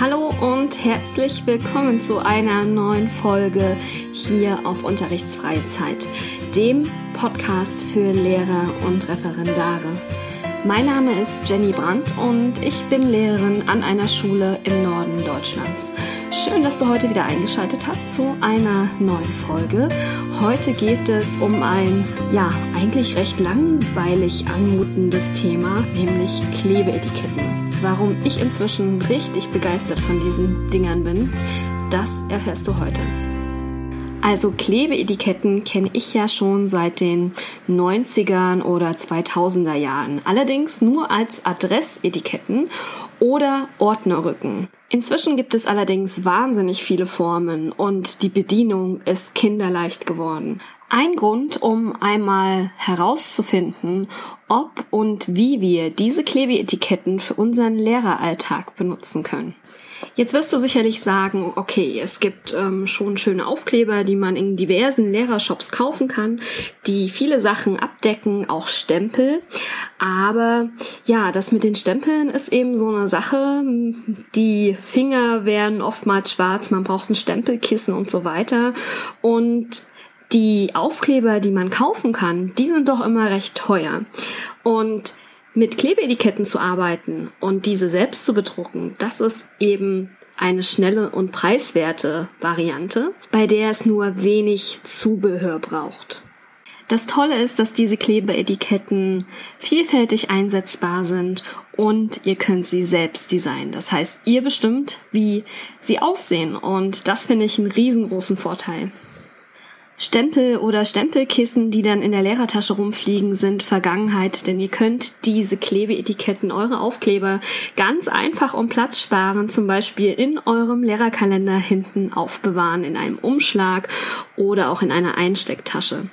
Hallo und herzlich willkommen zu einer neuen Folge hier auf Unterrichtsfreie Zeit, dem Podcast für Lehrer und Referendare. Mein Name ist Jenny Brandt und ich bin Lehrerin an einer Schule im Norden Deutschlands. Schön, dass du heute wieder eingeschaltet hast zu einer neuen Folge. Heute geht es um ein, ja, eigentlich recht langweilig anmutendes Thema, nämlich Klebeetiketten. Warum ich inzwischen richtig begeistert von diesen Dingern bin, das erfährst du heute. Also Klebeetiketten kenne ich ja schon seit den 90ern oder 2000er Jahren. Allerdings nur als Adressetiketten oder Ordnerrücken. Inzwischen gibt es allerdings wahnsinnig viele Formen und die Bedienung ist kinderleicht geworden. Ein Grund, um einmal herauszufinden, ob und wie wir diese Klebeetiketten für unseren Lehreralltag benutzen können. Jetzt wirst du sicherlich sagen, okay, es gibt ähm, schon schöne Aufkleber, die man in diversen Lehrershops kaufen kann, die viele Sachen abdecken, auch Stempel. Aber ja, das mit den Stempeln ist eben so eine Sache. Die Finger werden oftmals schwarz, man braucht ein Stempelkissen und so weiter. Und die Aufkleber, die man kaufen kann, die sind doch immer recht teuer. Und mit Klebeetiketten zu arbeiten und diese selbst zu bedrucken, das ist eben eine schnelle und preiswerte Variante, bei der es nur wenig Zubehör braucht. Das Tolle ist, dass diese Klebeetiketten vielfältig einsetzbar sind und ihr könnt sie selbst designen. Das heißt, ihr bestimmt, wie sie aussehen und das finde ich einen riesengroßen Vorteil. Stempel oder Stempelkissen, die dann in der Lehrertasche rumfliegen, sind Vergangenheit, denn ihr könnt diese Klebeetiketten, eure Aufkleber ganz einfach um Platz sparen, zum Beispiel in eurem Lehrerkalender hinten aufbewahren, in einem Umschlag oder auch in einer Einstecktasche.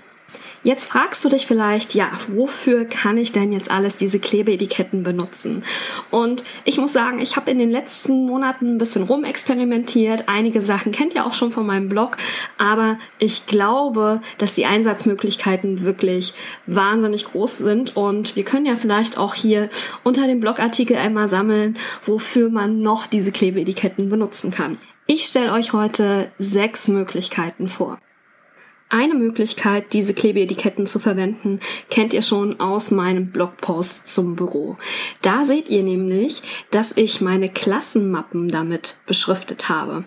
Jetzt fragst du dich vielleicht, ja, wofür kann ich denn jetzt alles diese Klebeetiketten benutzen? Und ich muss sagen, ich habe in den letzten Monaten ein bisschen rumexperimentiert. Einige Sachen kennt ihr auch schon von meinem Blog, aber ich glaube, dass die Einsatzmöglichkeiten wirklich wahnsinnig groß sind und wir können ja vielleicht auch hier unter dem Blogartikel einmal sammeln, wofür man noch diese Klebeetiketten benutzen kann. Ich stelle euch heute sechs Möglichkeiten vor. Eine Möglichkeit, diese Klebeetiketten zu verwenden, kennt ihr schon aus meinem Blogpost zum Büro. Da seht ihr nämlich, dass ich meine Klassenmappen damit beschriftet habe.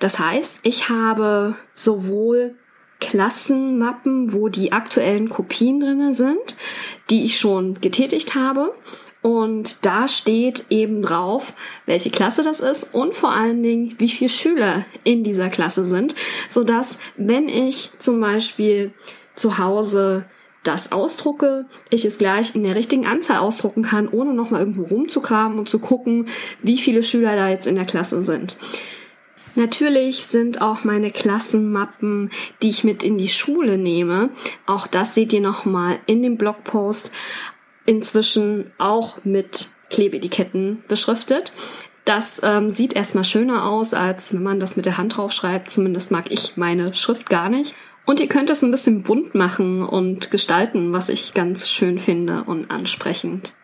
Das heißt, ich habe sowohl Klassenmappen, wo die aktuellen Kopien drinne sind, die ich schon getätigt habe, und da steht eben drauf, welche Klasse das ist und vor allen Dingen, wie viele Schüler in dieser Klasse sind, so dass wenn ich zum Beispiel zu Hause das ausdrucke, ich es gleich in der richtigen Anzahl ausdrucken kann, ohne nochmal irgendwo rumzukramen und zu gucken, wie viele Schüler da jetzt in der Klasse sind. Natürlich sind auch meine Klassenmappen, die ich mit in die Schule nehme. Auch das seht ihr nochmal in dem Blogpost inzwischen auch mit Klebeetiketten beschriftet. Das ähm, sieht erstmal schöner aus, als wenn man das mit der Hand draufschreibt. Zumindest mag ich meine Schrift gar nicht. Und ihr könnt es ein bisschen bunt machen und gestalten, was ich ganz schön finde und ansprechend.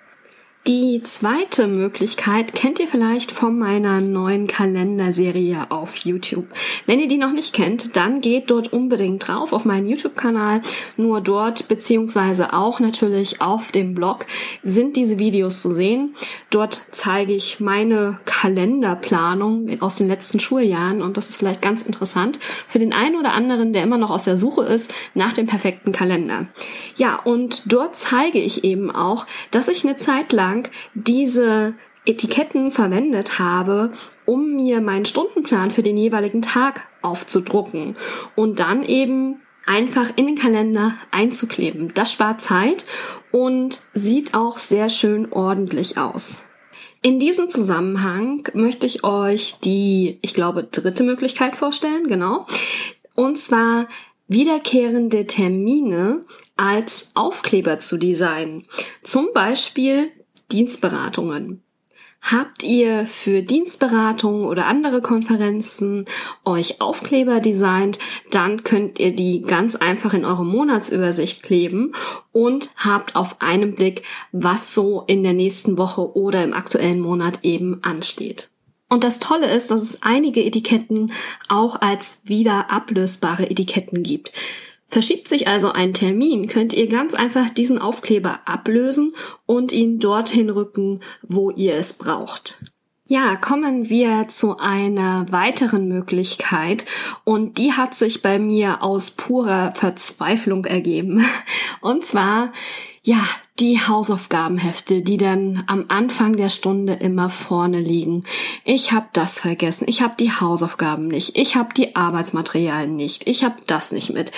Die zweite Möglichkeit kennt ihr vielleicht von meiner neuen Kalenderserie auf YouTube. Wenn ihr die noch nicht kennt, dann geht dort unbedingt drauf auf meinen YouTube-Kanal. Nur dort beziehungsweise auch natürlich auf dem Blog sind diese Videos zu sehen. Dort zeige ich meine Kalenderplanung aus den letzten Schuljahren und das ist vielleicht ganz interessant für den einen oder anderen, der immer noch aus der Suche ist nach dem perfekten Kalender. Ja, und dort zeige ich eben auch, dass ich eine Zeit lang lang diese Etiketten verwendet habe, um mir meinen Stundenplan für den jeweiligen Tag aufzudrucken und dann eben einfach in den Kalender einzukleben. Das spart Zeit und sieht auch sehr schön ordentlich aus. In diesem Zusammenhang möchte ich euch die, ich glaube, dritte Möglichkeit vorstellen, genau. Und zwar wiederkehrende Termine als Aufkleber zu designen. Zum Beispiel Dienstberatungen. Habt ihr für Dienstberatungen oder andere Konferenzen euch Aufkleber designt, dann könnt ihr die ganz einfach in eure Monatsübersicht kleben und habt auf einen Blick, was so in der nächsten Woche oder im aktuellen Monat eben ansteht. Und das Tolle ist, dass es einige Etiketten auch als wieder ablösbare Etiketten gibt. Verschiebt sich also ein Termin, könnt ihr ganz einfach diesen Aufkleber ablösen und ihn dorthin rücken, wo ihr es braucht. Ja, kommen wir zu einer weiteren Möglichkeit und die hat sich bei mir aus purer Verzweiflung ergeben. Und zwar, ja, die Hausaufgabenhefte, die dann am Anfang der Stunde immer vorne liegen. Ich habe das vergessen, ich habe die Hausaufgaben nicht, ich habe die Arbeitsmaterialien nicht, ich habe das nicht mit.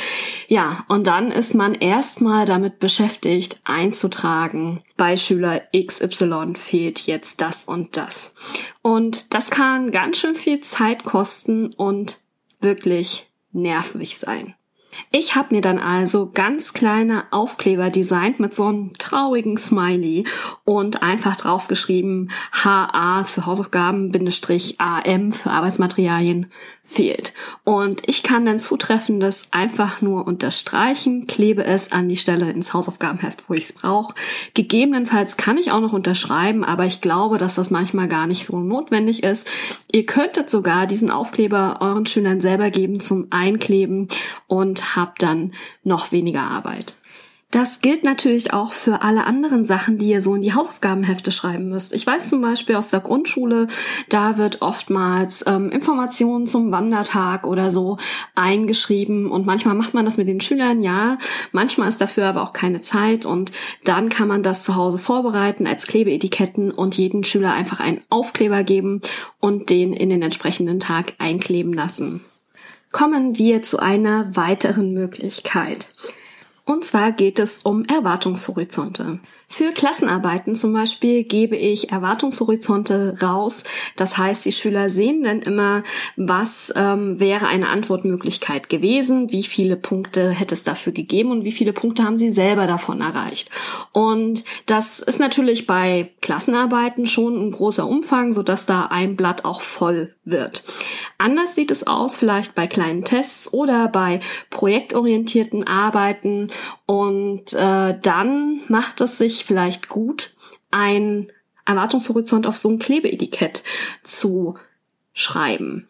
Ja, und dann ist man erstmal damit beschäftigt einzutragen, bei Schüler XY fehlt jetzt das und das. Und das kann ganz schön viel Zeit kosten und wirklich nervig sein. Ich habe mir dann also ganz kleine Aufkleber designt mit so einem traurigen Smiley und einfach draufgeschrieben HA für Hausaufgaben, Bindestrich AM für Arbeitsmaterialien fehlt. Und ich kann dann zutreffendes einfach nur unterstreichen, klebe es an die Stelle ins Hausaufgabenheft, wo ich es brauche. Gegebenenfalls kann ich auch noch unterschreiben, aber ich glaube, dass das manchmal gar nicht so notwendig ist. Ihr könntet sogar diesen Aufkleber euren Schülern selber geben zum Einkleben und habt dann noch weniger Arbeit. Das gilt natürlich auch für alle anderen Sachen, die ihr so in die Hausaufgabenhefte schreiben müsst. Ich weiß zum Beispiel aus der Grundschule, da wird oftmals ähm, Informationen zum Wandertag oder so eingeschrieben und manchmal macht man das mit den Schülern, ja, manchmal ist dafür aber auch keine Zeit und dann kann man das zu Hause vorbereiten als Klebeetiketten und jeden Schüler einfach einen Aufkleber geben und den in den entsprechenden Tag einkleben lassen kommen wir zu einer weiteren Möglichkeit. Und zwar geht es um Erwartungshorizonte. Für Klassenarbeiten zum Beispiel gebe ich Erwartungshorizonte raus. Das heißt, die Schüler sehen dann immer, was ähm, wäre eine Antwortmöglichkeit gewesen, wie viele Punkte hätte es dafür gegeben und wie viele Punkte haben sie selber davon erreicht. Und das ist natürlich bei Klassenarbeiten schon ein großer Umfang, sodass da ein Blatt auch voll wird. Anders sieht es aus vielleicht bei kleinen Tests oder bei projektorientierten Arbeiten und äh, dann macht es sich vielleicht gut, ein Erwartungshorizont auf so ein Klebeetikett zu schreiben.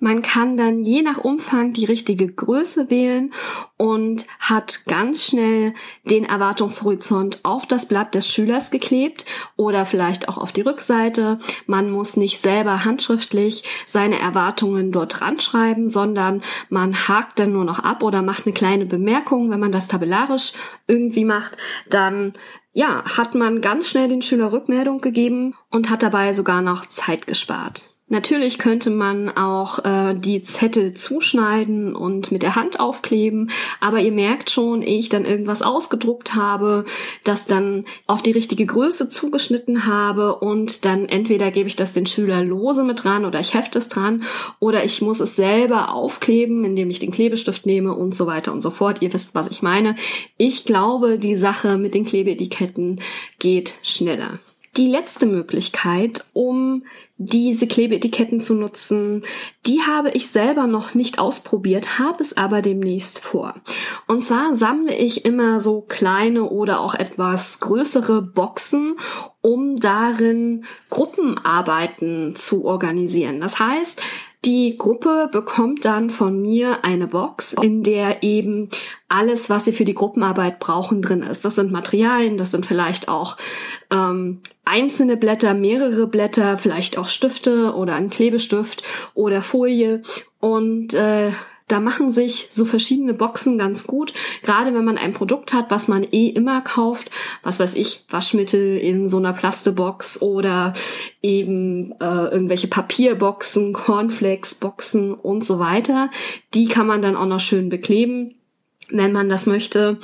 Man kann dann je nach Umfang die richtige Größe wählen und hat ganz schnell den Erwartungshorizont auf das Blatt des Schülers geklebt oder vielleicht auch auf die Rückseite. Man muss nicht selber handschriftlich seine Erwartungen dort ranschreiben, sondern man hakt dann nur noch ab oder macht eine kleine Bemerkung. Wenn man das tabellarisch irgendwie macht, dann ja, hat man ganz schnell den Schüler Rückmeldung gegeben und hat dabei sogar noch Zeit gespart. Natürlich könnte man auch äh, die Zettel zuschneiden und mit der Hand aufkleben, aber ihr merkt schon, ehe ich dann irgendwas ausgedruckt habe, das dann auf die richtige Größe zugeschnitten habe und dann entweder gebe ich das den Schüler lose mit dran oder ich hefte es dran oder ich muss es selber aufkleben, indem ich den Klebestift nehme und so weiter und so fort. Ihr wisst, was ich meine. Ich glaube, die Sache mit den Klebeetiketten geht schneller. Die letzte Möglichkeit, um diese Klebeetiketten zu nutzen, die habe ich selber noch nicht ausprobiert, habe es aber demnächst vor. Und zwar sammle ich immer so kleine oder auch etwas größere Boxen, um darin Gruppenarbeiten zu organisieren. Das heißt, die Gruppe bekommt dann von mir eine Box, in der eben alles, was sie für die Gruppenarbeit brauchen, drin ist. Das sind Materialien, das sind vielleicht auch ähm, einzelne Blätter, mehrere Blätter, vielleicht auch Stifte oder ein Klebestift oder Folie. Und äh, da machen sich so verschiedene Boxen ganz gut, gerade wenn man ein Produkt hat, was man eh immer kauft, was weiß ich, Waschmittel in so einer Plastebox oder eben äh, irgendwelche Papierboxen, Cornflakes-Boxen und so weiter. Die kann man dann auch noch schön bekleben wenn man das möchte.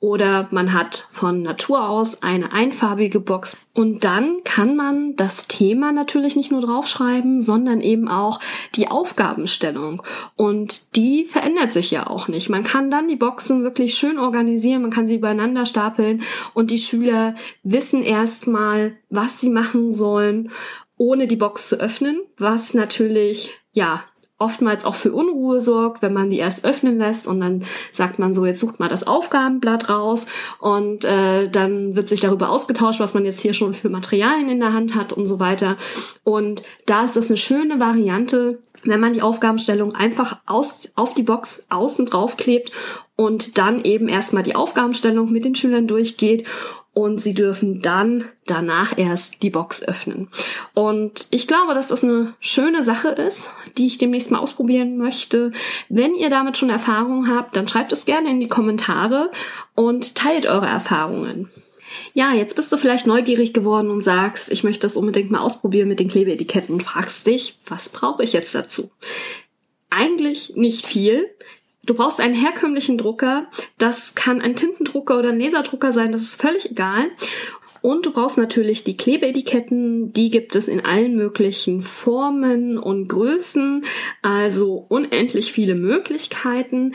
Oder man hat von Natur aus eine einfarbige Box. Und dann kann man das Thema natürlich nicht nur draufschreiben, sondern eben auch die Aufgabenstellung. Und die verändert sich ja auch nicht. Man kann dann die Boxen wirklich schön organisieren, man kann sie übereinander stapeln und die Schüler wissen erstmal, was sie machen sollen, ohne die Box zu öffnen, was natürlich ja oftmals auch für Unruhe sorgt, wenn man die erst öffnen lässt und dann sagt man so, jetzt sucht mal das Aufgabenblatt raus und äh, dann wird sich darüber ausgetauscht, was man jetzt hier schon für Materialien in der Hand hat und so weiter. Und da ist das eine schöne Variante, wenn man die Aufgabenstellung einfach aus, auf die Box außen draufklebt und dann eben erstmal die Aufgabenstellung mit den Schülern durchgeht und sie dürfen dann danach erst die Box öffnen. Und ich glaube, dass das eine schöne Sache ist, die ich demnächst mal ausprobieren möchte. Wenn ihr damit schon Erfahrung habt, dann schreibt es gerne in die Kommentare und teilt eure Erfahrungen. Ja, jetzt bist du vielleicht neugierig geworden und sagst, ich möchte das unbedingt mal ausprobieren mit den Klebeetiketten und fragst dich, was brauche ich jetzt dazu? Eigentlich nicht viel. Du brauchst einen herkömmlichen Drucker. Das kann ein Tintendrucker oder ein Laserdrucker sein, das ist völlig egal. Und du brauchst natürlich die Klebeetiketten, die gibt es in allen möglichen Formen und Größen, also unendlich viele Möglichkeiten.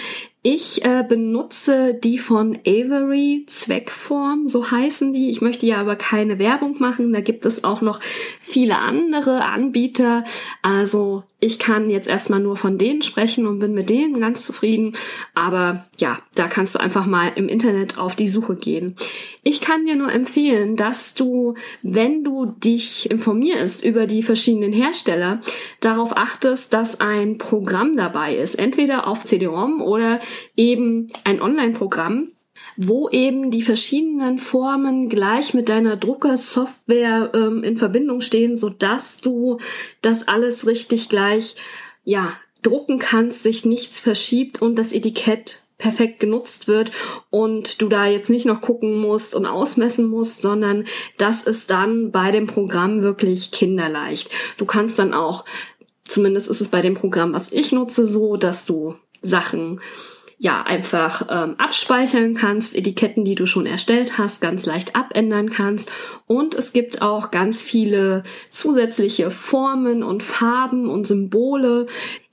Ich äh, benutze die von Avery Zweckform, so heißen die. Ich möchte ja aber keine Werbung machen. Da gibt es auch noch viele andere Anbieter. Also ich kann jetzt erstmal nur von denen sprechen und bin mit denen ganz zufrieden. Aber ja, da kannst du einfach mal im Internet auf die Suche gehen. Ich kann dir nur empfehlen, dass du, wenn du dich informierst über die verschiedenen Hersteller, darauf achtest, dass ein Programm dabei ist. Entweder auf CD-ROM oder eben ein Online-Programm, wo eben die verschiedenen Formen gleich mit deiner Druckersoftware ähm, in Verbindung stehen, so dass du das alles richtig gleich, ja, drucken kannst, sich nichts verschiebt und das Etikett perfekt genutzt wird und du da jetzt nicht noch gucken musst und ausmessen musst, sondern das ist dann bei dem Programm wirklich kinderleicht. Du kannst dann auch, zumindest ist es bei dem Programm, was ich nutze, so, dass du Sachen ja einfach ähm, abspeichern kannst, Etiketten, die du schon erstellt hast, ganz leicht abändern kannst. Und es gibt auch ganz viele zusätzliche Formen und Farben und Symbole,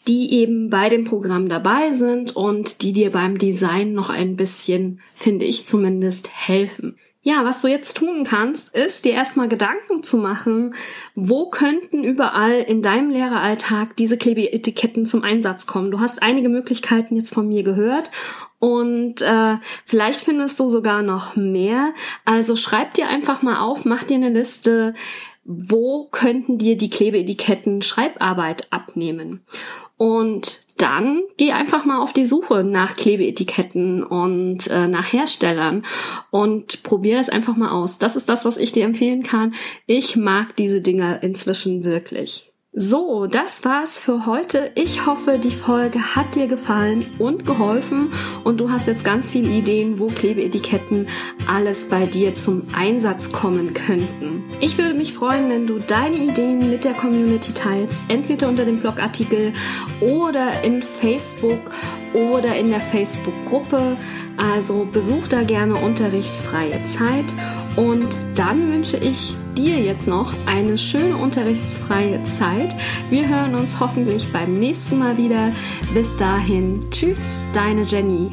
die eben bei dem Programm dabei sind und die dir beim Design noch ein bisschen, finde ich zumindest, helfen. Ja, was du jetzt tun kannst, ist dir erstmal Gedanken zu machen, wo könnten überall in deinem Lehreralltag diese Klebeetiketten zum Einsatz kommen. Du hast einige Möglichkeiten jetzt von mir gehört und äh, vielleicht findest du sogar noch mehr. Also schreib dir einfach mal auf, mach dir eine Liste, wo könnten dir die Klebeetiketten Schreibarbeit abnehmen. Und dann geh einfach mal auf die Suche nach Klebeetiketten und äh, nach Herstellern und probier es einfach mal aus. Das ist das, was ich dir empfehlen kann. Ich mag diese Dinger inzwischen wirklich. So, das war's für heute. Ich hoffe, die Folge hat dir gefallen und geholfen und du hast jetzt ganz viele Ideen, wo Klebeetiketten alles bei dir zum Einsatz kommen könnten. Ich würde mich freuen, wenn du deine Ideen mit der Community teilst, entweder unter dem Blogartikel oder in Facebook oder in der Facebook-Gruppe. Also besuch da gerne unterrichtsfreie Zeit und dann wünsche ich dir jetzt noch eine schöne unterrichtsfreie Zeit. Wir hören uns hoffentlich beim nächsten Mal wieder. Bis dahin, tschüss, deine Jenny.